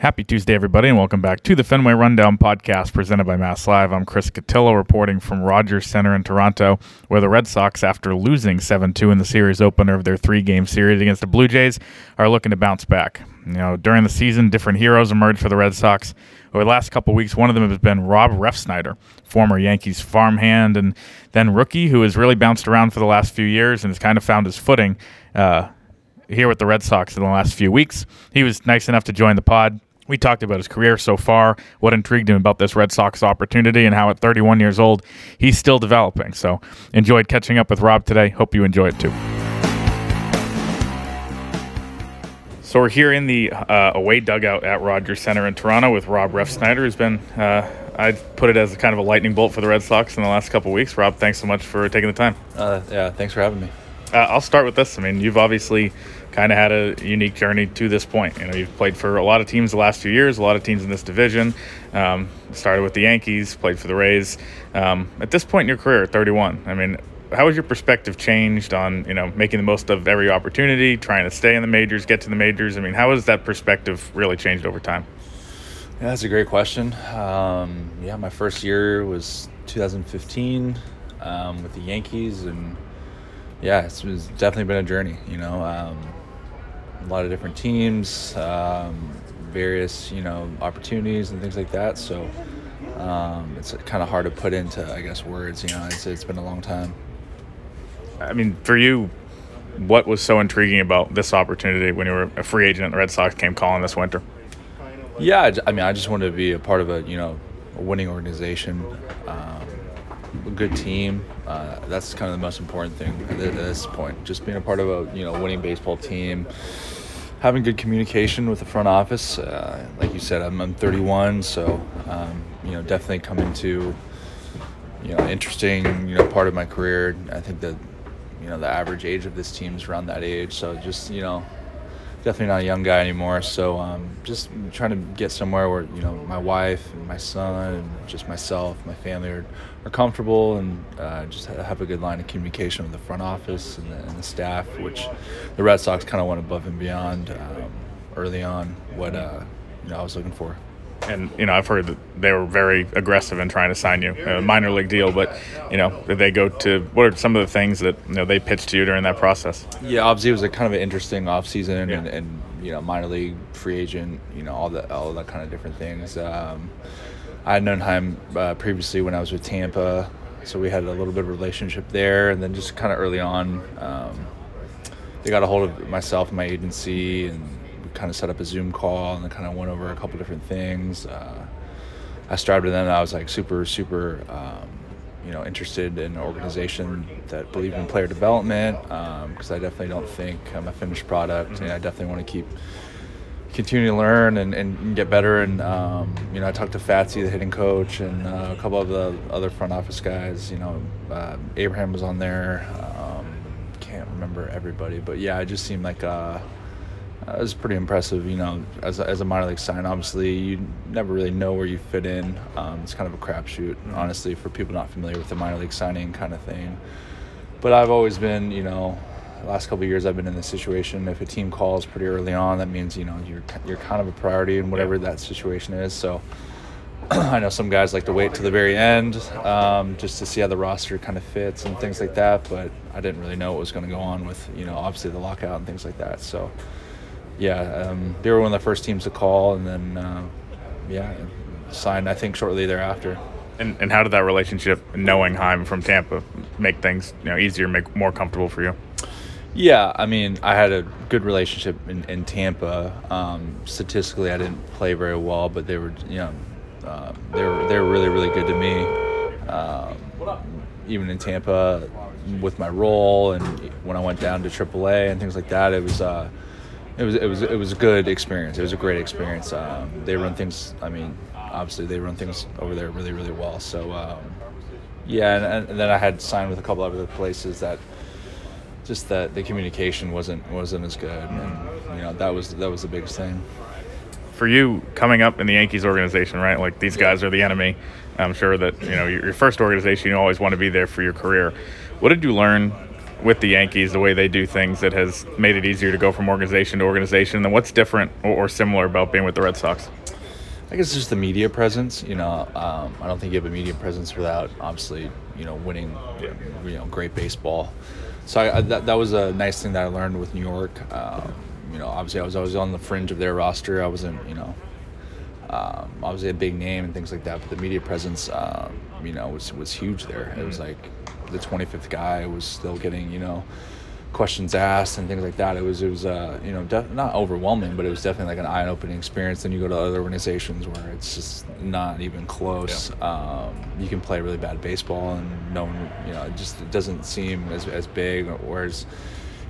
Happy Tuesday, everybody, and welcome back to the Fenway Rundown podcast presented by Mass Live. I'm Chris Cotillo reporting from Rogers Center in Toronto, where the Red Sox, after losing 7 2 in the series opener of their three game series against the Blue Jays, are looking to bounce back. You know, during the season, different heroes emerged for the Red Sox. Over the last couple weeks, one of them has been Rob Refsnyder, former Yankees farmhand and then rookie, who has really bounced around for the last few years and has kind of found his footing. Uh, here with the Red Sox in the last few weeks. He was nice enough to join the pod. We talked about his career so far, what intrigued him about this Red Sox opportunity, and how at 31 years old, he's still developing. So, enjoyed catching up with Rob today. Hope you enjoy it too. So, we're here in the uh, away dugout at Rogers Center in Toronto with Rob Refsnyder, who's been, uh, I'd put it as a kind of a lightning bolt for the Red Sox in the last couple weeks. Rob, thanks so much for taking the time. Uh, yeah, thanks for having me. Uh, I'll start with this. I mean, you've obviously kind of had a unique journey to this point. You know, you've played for a lot of teams the last few years, a lot of teams in this division. Um, started with the Yankees, played for the Rays. Um, at this point in your career, 31, I mean, how has your perspective changed on you know making the most of every opportunity, trying to stay in the majors, get to the majors? I mean, how has that perspective really changed over time? Yeah, that's a great question. Um, yeah, my first year was 2015 um, with the Yankees, and yeah, it's, it's, definitely been a journey. You know, um, a lot of different teams, um, various you know opportunities and things like that. So um, it's kind of hard to put into I guess words. You know, it's it's been a long time. I mean, for you, what was so intriguing about this opportunity when you were a free agent and the Red Sox came calling this winter? Yeah, I mean, I just wanted to be a part of a you know a winning organization, um, a good team. Uh, that's kind of the most important thing at this point. Just being a part of a you know winning baseball team, having good communication with the front office. Uh, like you said, I'm, I'm 31, so um, you know definitely coming to you know interesting you know part of my career. I think that you know the average age of this team is around that age, so just you know definitely not a young guy anymore. So um, just trying to get somewhere where you know my wife and my son and just myself, my family are, are comfortable and uh, just have a good line of communication with the front office and the, and the staff, which the Red Sox kind of went above and beyond um, early on what uh, you know I was looking for. And you know, I've heard that they were very aggressive in trying to sign you, a minor league deal. But you know, did they go to what are some of the things that you know they pitched to you during that process? Yeah, obviously it was a kind of an interesting offseason yeah. and, and you know minor league free agent, you know all the all that kind of different things. Um, I had known him uh, previously when I was with Tampa, so we had a little bit of relationship there, and then just kind of early on, um, they got a hold of myself and my agency and kind of set up a Zoom call and kind of went over a couple different things. Uh, I started with them. I was like super, super, um, you know, interested in an organization that believed in player development because um, I definitely don't think I'm a finished product, mm-hmm. and I definitely want to keep continue to learn and, and get better. And um, you know, I talked to Fatse, the hitting coach, and uh, a couple of the other front office guys. You know, uh, Abraham was on there. Um, can't remember everybody, but yeah, it just seemed like. Uh, it was pretty impressive. You know, as a, as a minor league sign, obviously you never really know where you fit in. Um, it's kind of a crapshoot, honestly, for people not familiar with the minor league signing kind of thing. But I've always been, you know, last couple years I've been in this situation. If a team calls pretty early on, that means you know you're you're kind of a priority in whatever yeah. that situation is. So. I know some guys like to wait to the very end um, just to see how the roster kind of fits and things like that. But I didn't really know what was going to go on with you know obviously the lockout and things like that. So yeah, um, they were one of the first teams to call, and then uh, yeah, signed I think shortly thereafter. And, and how did that relationship, knowing Chaim from Tampa, make things you know easier, make more comfortable for you? Yeah, I mean, I had a good relationship in, in Tampa. Um, statistically, I didn't play very well, but they were, you know, uh, they were they were really really good to me. Um, even in Tampa, with my role and when I went down to AAA and things like that, it was. Uh, it was it was it was a good experience. It was a great experience. Um, they run things. I mean, obviously they run things over there really really well. So um, yeah, and, and, then I had signed with a couple other places that just that the communication wasn't wasn't as good, and you know that was that was the biggest thing. For you coming up in the Yankees organization, right? Like these guys are the enemy. I'm sure that you know your, your first organization. You always want to be there for your career. What did you learn with the Yankees, the way they do things, that has made it easier to go from organization to organization? And then what's different or, or similar about being with the Red Sox? I guess it's just the media presence. You know, um, I don't think you have a media presence without obviously, you know, winning, yeah. you know, great baseball. So I, I, that, that was a nice thing that I learned with New York. Um, you know, obviously I was always on the fringe of their roster. I wasn't, you know, um, obviously a big name and things like that. But the media presence, um, you know, was was huge there. It was mm-hmm. like the 25th guy was still getting, you know, questions asked and things like that. It was it was uh, you know def- not overwhelming, but it was definitely like an eye opening experience. Then you go to other organizations where it's just not even close. Yeah. Um, you can play really bad baseball and no one you know it just it doesn't seem as as big. Whereas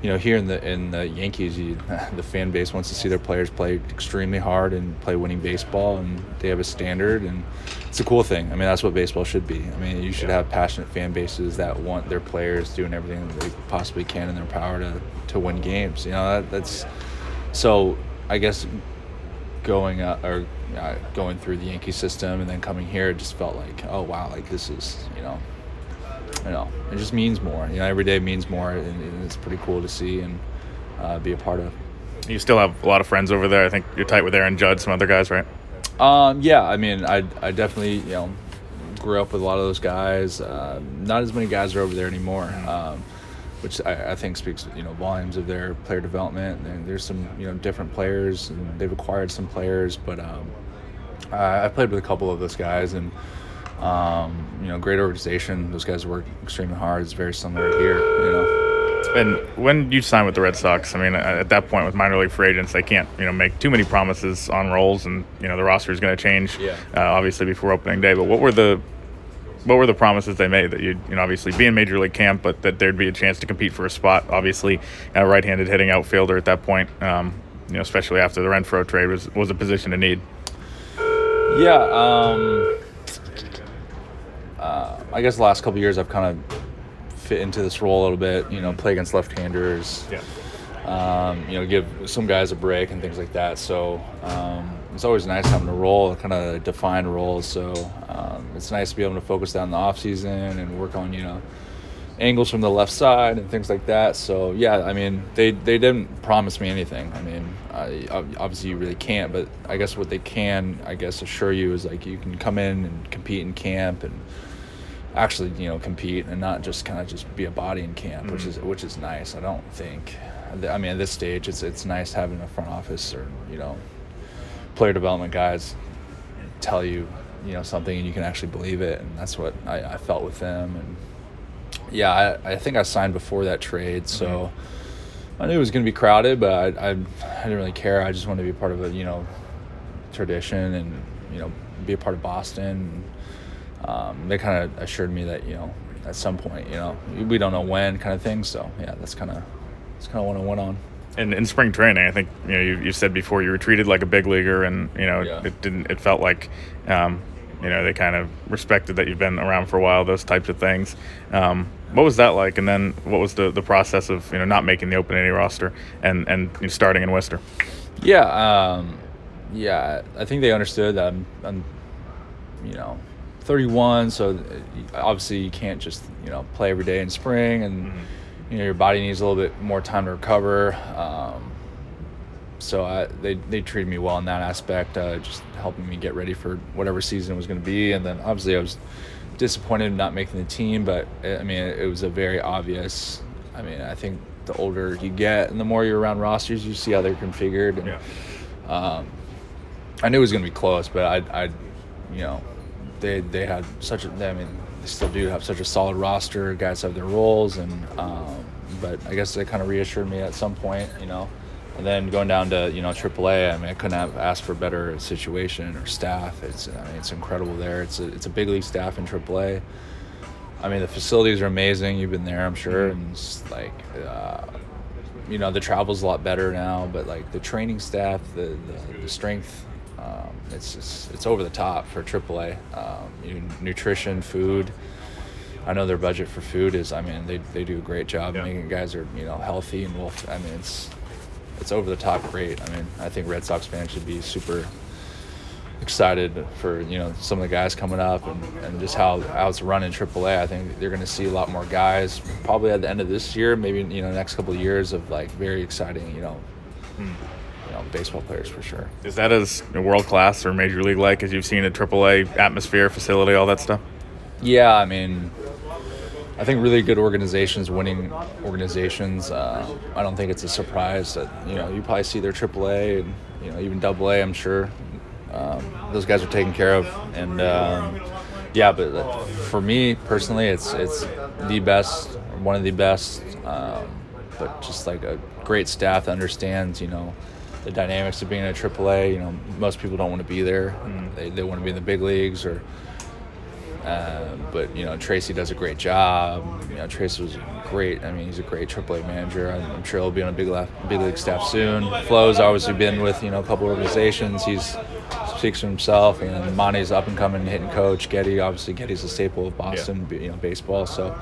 you know, here in the in the Yankees, you, the fan base wants to see their players play extremely hard and play winning baseball, and they have a standard, and it's a cool thing. I mean, that's what baseball should be. I mean, you should have passionate fan bases that want their players doing everything that they possibly can in their power to to win games. You know, that, that's so. I guess going uh, or uh, going through the Yankee system and then coming here, it just felt like, oh wow, like this is you know you know, it just means more. You know, every day means more, and, and it's pretty cool to see and uh, be a part of. You still have a lot of friends over there. I think you're tight with Aaron Judge, some other guys, right? Um, yeah, I mean, I, I definitely, you know, grew up with a lot of those guys. Uh, not as many guys are over there anymore, um, which I, I, think speaks, you know, volumes of their player development. And there's some, you know, different players, and they've acquired some players, but um, I, I played with a couple of those guys, and um, you know, great organization. Those guys work extremely hard. It's very similar here, you know. And when you sign with the Red Sox, I mean, at that point with minor league free agents, they can't, you know, make too many promises on roles, and you know the roster is going to change, yeah. uh, obviously before opening day. But what were the what were the promises they made that you'd you know obviously be in major league camp, but that there'd be a chance to compete for a spot? Obviously, a right-handed hitting outfielder at that point, um, you know, especially after the Renfroe trade was was a position to need. Yeah. Um uh, I guess the last couple years I've kind of fit into this role a little bit. You know, play against left-handers. Yeah. Um, you know, give some guys a break and things like that. So um, it's always nice having a role, kind of defined role. So um, it's nice to be able to focus down the off season and work on you know angles from the left side and things like that. So yeah, I mean they they didn't promise me anything. I mean, I, obviously you really can't, but I guess what they can, I guess, assure you is like you can come in and compete in camp and actually you know compete and not just kind of just be a body in camp, mm-hmm. which is which is nice. I don't think. I mean, at this stage, it's it's nice having a front office or you know, player development guys tell you you know something and you can actually believe it, and that's what I, I felt with them. And yeah, I, I think I signed before that trade, so. Mm-hmm. I knew it was going to be crowded, but I, I, I didn't really care. I just wanted to be part of a you know tradition and you know be a part of Boston um, they kind of assured me that you know at some point you know we don't know when kind of thing. So yeah, that's kind of that's kind of what I went on. And in spring training, I think you know you, you said before you were treated like a big leaguer, and you know yeah. it didn't. It felt like um, you know they kind of respected that you've been around for a while. Those types of things. Um, what was that like? And then what was the, the process of you know not making the open any roster and and you know, starting in Worcester? Yeah, um, yeah. I think they understood that I'm, I'm you know 31, so uh, obviously you can't just you know play every day in spring, and mm-hmm. you know your body needs a little bit more time to recover. Um, so I, they they treated me well in that aspect, uh, just helping me get ready for whatever season was going to be. And then obviously I was disappointed in not making the team, but uh, I mean it was a very obvious. I mean I think the older you get and the more you're around rosters, you see how they're configured. And, yeah. um, I knew it was going to be close, but I, I, you know, they they had such a I mean they still do have such a solid roster. Guys have their roles, and um, but I guess they kind of reassured me at some point, you know. And then going down to you know AAA, I mean I couldn't have asked for a better situation or staff. It's I mean it's incredible there. It's a it's a big league staff in AAA. I mean the facilities are amazing. You've been there, I'm sure, mm-hmm. and it's like. Uh, you know the travel's a lot better now, but like the training staff, the, the, the strength it's just, it's over the top for AAA. Um, you, nutrition, food. I know their budget for food is. I mean, they, they do a great job yeah. making guys are you know healthy and well. I mean, it's it's over the top great. I mean, I think Red Sox fans should be super excited for you know some of the guys coming up and, and just how, how it's run in AAA. I think they're going to see a lot more guys probably at the end of this year, maybe you know next couple of years of like very exciting you know. Hmm. Know, baseball players for sure. Is that as world class or major league like as you've seen a AAA atmosphere, facility, all that stuff? Yeah, I mean, I think really good organizations, winning organizations. Uh, I don't think it's a surprise that you know you probably see their AAA and you know even AA. I'm sure um, those guys are taken care of, and um, yeah. But for me personally, it's it's the best, one of the best. Um, but just like a great staff that understands, you know, the dynamics of being a AAA. You know, most people don't want to be there; mm. they they want to be in the big leagues or. Uh, but you know Tracy does a great job. You know Tracy was great. I mean he's a great AAA manager. I'm, I'm sure he'll be on a big big league staff soon. Flo's obviously been with you know a couple organizations. He's speaks for himself. And Monty's up and coming hitting coach. Getty, obviously, Getty's a staple of Boston, yeah. you know, baseball. So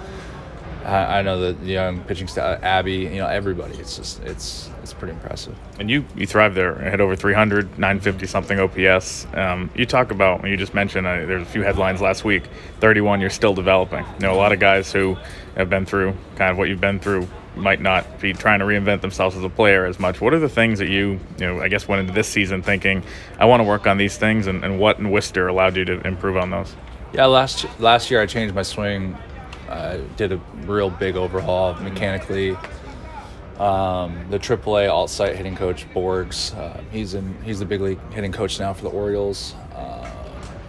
I, I know the young pitching staff, Abby, you know, everybody. It's just it's it's pretty impressive. And you you thrive there. Had over 300, 950 something OPS. Um, you talk about you just mentioned uh, there's a few headlines last week. 31, you're still developing. You know, a lot of guys who have been through kind of what you've been through might not be trying to reinvent themselves as a player as much. What are the things that you, you know, I guess went into this season thinking, I want to work on these things, and, and what in Worcester allowed you to improve on those? Yeah, last last year I changed my swing. I did a real big overhaul mechanically. Um, the AAA alt site hitting coach Borgs, uh, he's in he's the big league hitting coach now for the Orioles. Uh,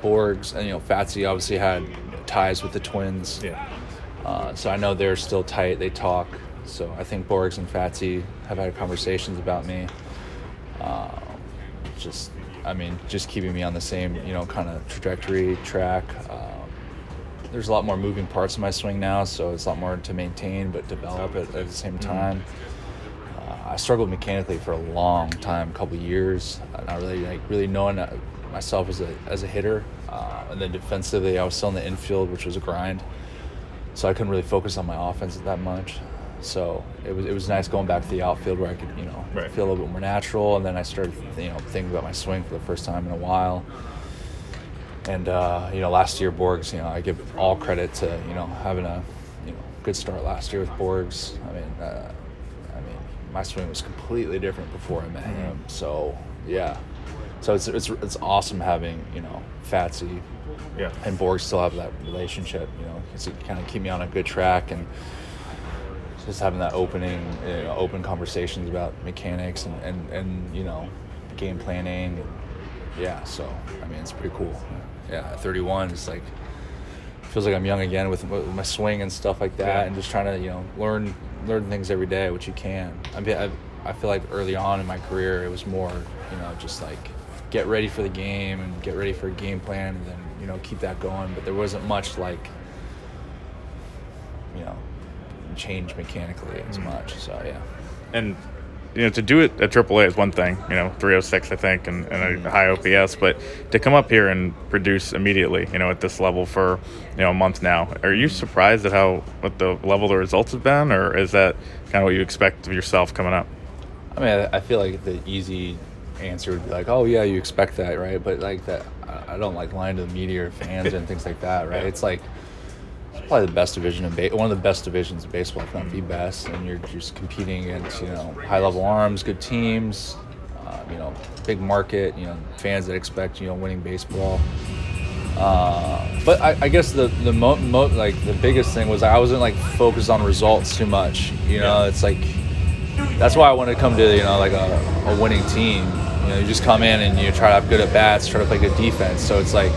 Borgs and you know Fatse obviously had ties with the Twins. Yeah. Uh, so I know they're still tight. They talk. So I think Borgs and Fatse have had conversations about me. Uh, just, I mean, just keeping me on the same, you know, kind of trajectory track. Um, there's a lot more moving parts in my swing now, so it's a lot more to maintain but develop it at the same mm-hmm. time. Uh, I struggled mechanically for a long time, a couple years, not really like really knowing myself as a as a hitter. Uh, and then defensively, I was still in the infield, which was a grind so I couldn't really focus on my offense that much. So it was it was nice going back to the outfield where I could you know right. feel a little bit more natural, and then I started you know thinking about my swing for the first time in a while. And uh, you know, last year Borgs, you know, I give all credit to you know having a you know good start last year with Borgs. I mean, uh, I mean, my swing was completely different before I met mm-hmm. him. So yeah, so it's it's it's awesome having you know Fatse, yeah, and Borg still have that relationship. You know, to kind of keep me on a good track and just having that opening, you know, open conversations about mechanics and, and, and you know, game planning. And, yeah, so I mean, it's pretty cool. Yeah, 31, it's like feels like I'm young again with, with my swing and stuff like that, yeah. and just trying to you know learn learn things every day, which you can. I mean, I, I feel like early on in my career, it was more you know just like get ready for the game and get ready for a game plan, and then you know keep that going. But there wasn't much like you know change mechanically as mm-hmm. much. So yeah. And you know, to do it at AAA is one thing, you know, 306, I think, and, and a high OPS, but to come up here and produce immediately, you know, at this level for, you know, a month now, are you surprised at how, what the level the results have been, or is that kind of what you expect of yourself coming up? I mean, I feel like the easy answer would be like, oh, yeah, you expect that, right? But like that, I don't like lying to the media or fans and things like that, right? It's like, probably the best division in ba- one of the best divisions in baseball, if not the best. And you're just competing against you know high level arms, good teams, uh, you know, big market, you know, fans that expect you know winning baseball. Uh, but I, I, guess the the mo-, mo, like the biggest thing was I wasn't like focused on results too much. You know, it's like that's why I wanted to come to you know like a, a winning team. You know, you just come in and you try to have good at bats, try to play good defense. So it's like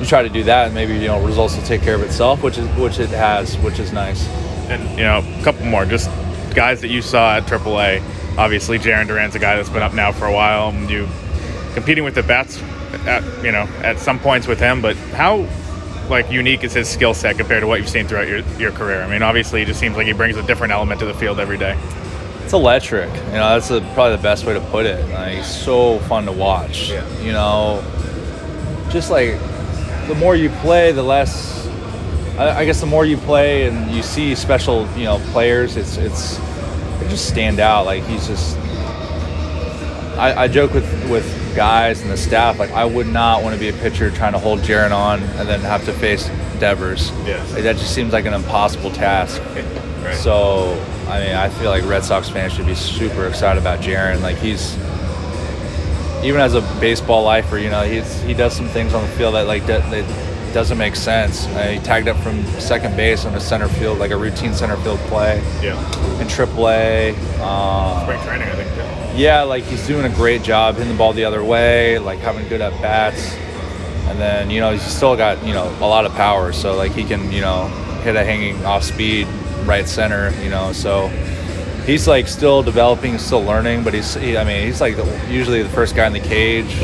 you try to do that, and maybe you know results will take care of itself, which is which it has, which is nice. And you know, a couple more, just guys that you saw at AAA. Obviously, Jarren Duran's a guy that's been up now for a while. And you competing with the bats, at, you know, at some points with him. But how like unique is his skill set compared to what you've seen throughout your, your career? I mean, obviously, it just seems like he brings a different element to the field every day. It's electric. You know, that's a, probably the best way to put it. Like, he's so fun to watch. Yeah. You know, just like the more you play, the less. I, I guess the more you play and you see special, you know, players, it's it's they just stand out. Like he's just I, I joke with with guys and the staff like I would not want to be a pitcher trying to hold Jarren on and then have to face Devers. Yes. Like, that just seems like an impossible task. Right. So I mean, I feel like Red Sox fans should be super excited about Jarren. Like he's even as a baseball lifer, you know, he's he does some things on the field that like that, that doesn't make sense. Uh, he tagged up from second base on a center field, like a routine center field play yeah. in AAA. Um, Spring training, I think. Too. yeah, like he's doing a great job hitting the ball the other way, like having good at bats. And then, you know, he's still got, you know, a lot of power. So, like, he can, you know, hit a hanging off speed right center, you know. So, he's like still developing, still learning, but he's, he, I mean, he's like the, usually the first guy in the cage.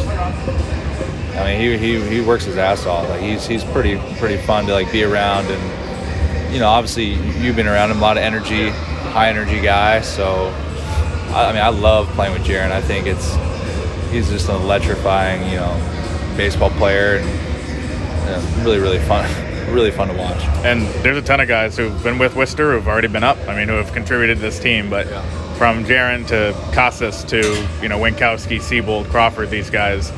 I mean, he, he, he works his ass off. Like, he's, he's pretty, pretty fun to, like, be around. And, you know, obviously, you've been around him, a lot of energy, high energy guy. So, I, I mean, I love playing with Jarren. I think it's, he's just an electrifying, you know, baseball player and really, really fun, really fun to watch. And there's a ton of guys who've been with Worcester who've already been up. I mean, who have contributed to this team. But Yeah. from Jarren to Casas to you know Winckowski, Seabold, Crawford, these guys,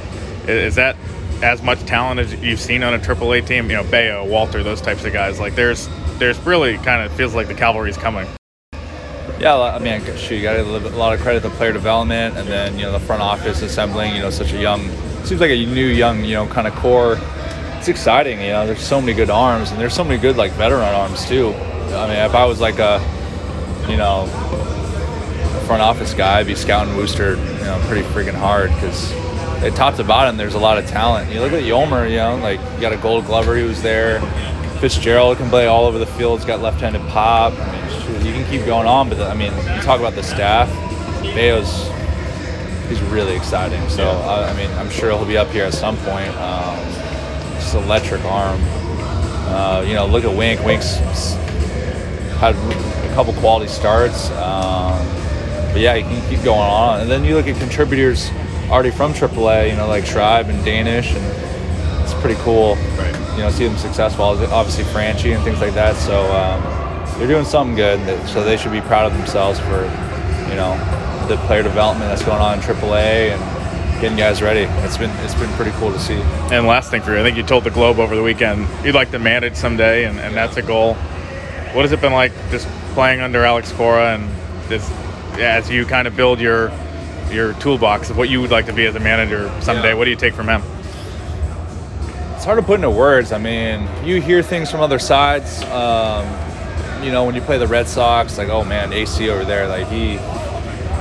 is that as much talent as you've seen on a AAA team? You know, Bello, Walter, those types of guys. Like there's there's really kind of feels like the cavalry's coming. Yeah, I mean, shoot, you got to give a lot of credit to player development, and then you know the front office assembling. You know, such a young, seems like a new young, you know, kind of core. It's exciting, you know. There's so many good arms, and there's so many good like veteran arms too. I mean, if I was like a, you know, front office guy, I'd be scouting Worcester, you know, pretty freaking hard because top to bottom, there's a lot of talent. You look at Yolmer, you know, like you got a Gold Glover who was there. Fitzgerald can play all over the field. He's got left-handed pop. I mean, you can keep going on, but the, I mean, you talk about the staff. Bello's he's really exciting. So I, I mean, I'm sure he'll be up here at some point. Um, electric arm. Uh, you know, look at Wink. Wink's had a couple quality starts. Um, but yeah, you can keep going on. And then you look at contributors already from AAA. You know, like Schreiber and Danish, and it's pretty cool. Right. You know, see them successful. Obviously, Franchy and things like that. So um, they're doing something good. that- So they should be proud of themselves for, you know, the player development that's going on in AAA and getting guys ready. It's been it's been pretty cool to see. And last thing for you, I think you told the Globe over the weekend you'd like to manage someday, and, and that's a goal. What has it been like just playing under Alex Cora and this as you kind of build your your toolbox of what you would like to be as a manager someday? Yeah. What do you take from him? It's hard to put into words. I mean, you hear things from other sides. Um, you know, when you play the Red Sox, like, oh man, AC over there, like he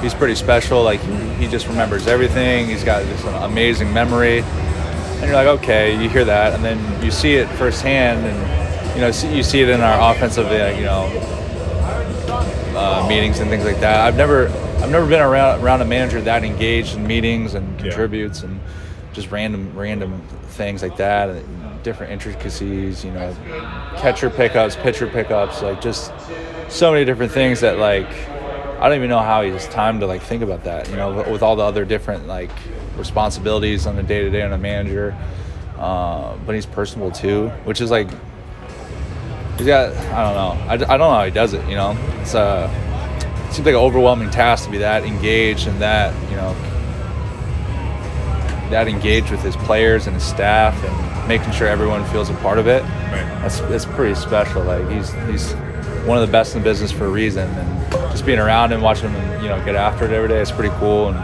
he's pretty special. Like he, just remembers everything. He's got this amazing memory. And you're like, okay, you hear that, and then you see it firsthand, and you know, you see it in our offensive, uh, you know, uh, meetings and things like that. I've never, I've never been around around a manager that engaged in meetings and Yeah. contributes and just random, random things like that, and different intricacies. You know, catcher pickups, pitcher pickups, like just so many different things that like I don't even know how he has time to like think about that. You know, with all the other different like responsibilities on a day to day on a manager. Uh, but he's personable too, which is like he's got I don't know I, I don't know how he does it. You know, it's uh it seems like an overwhelming task to be that engaged and that you know that engaged with his players and his staff and making sure everyone feels a part of it. Right. That's that's pretty special. Like he's he's one of the best in the business for a reason, and just being around him, watching him, you know, get after it every day is pretty cool. And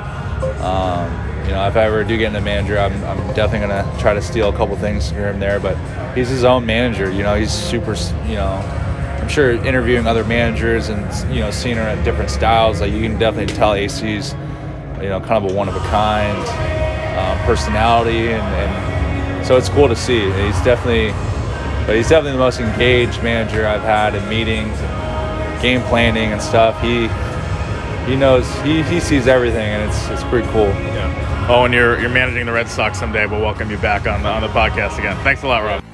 um, you know, if I ever do get into manager, I'm, I'm definitely gonna try to steal a couple things here and there. But he's his own manager. You know, he's super. You know, I'm sure interviewing other managers and you know seeing her at different styles, like you can definitely tell AC's you know kind of a one of a kind um, personality, and, and so it's cool to see. He's definitely, but he's definitely the most engaged manager I've had in meetings, and game planning and stuff. He he knows he, he sees everything, and it's it's pretty cool. Yeah. Oh, and you're you're managing the Red Sox someday. We'll welcome you back on the on the podcast again. Thanks a lot, Rob.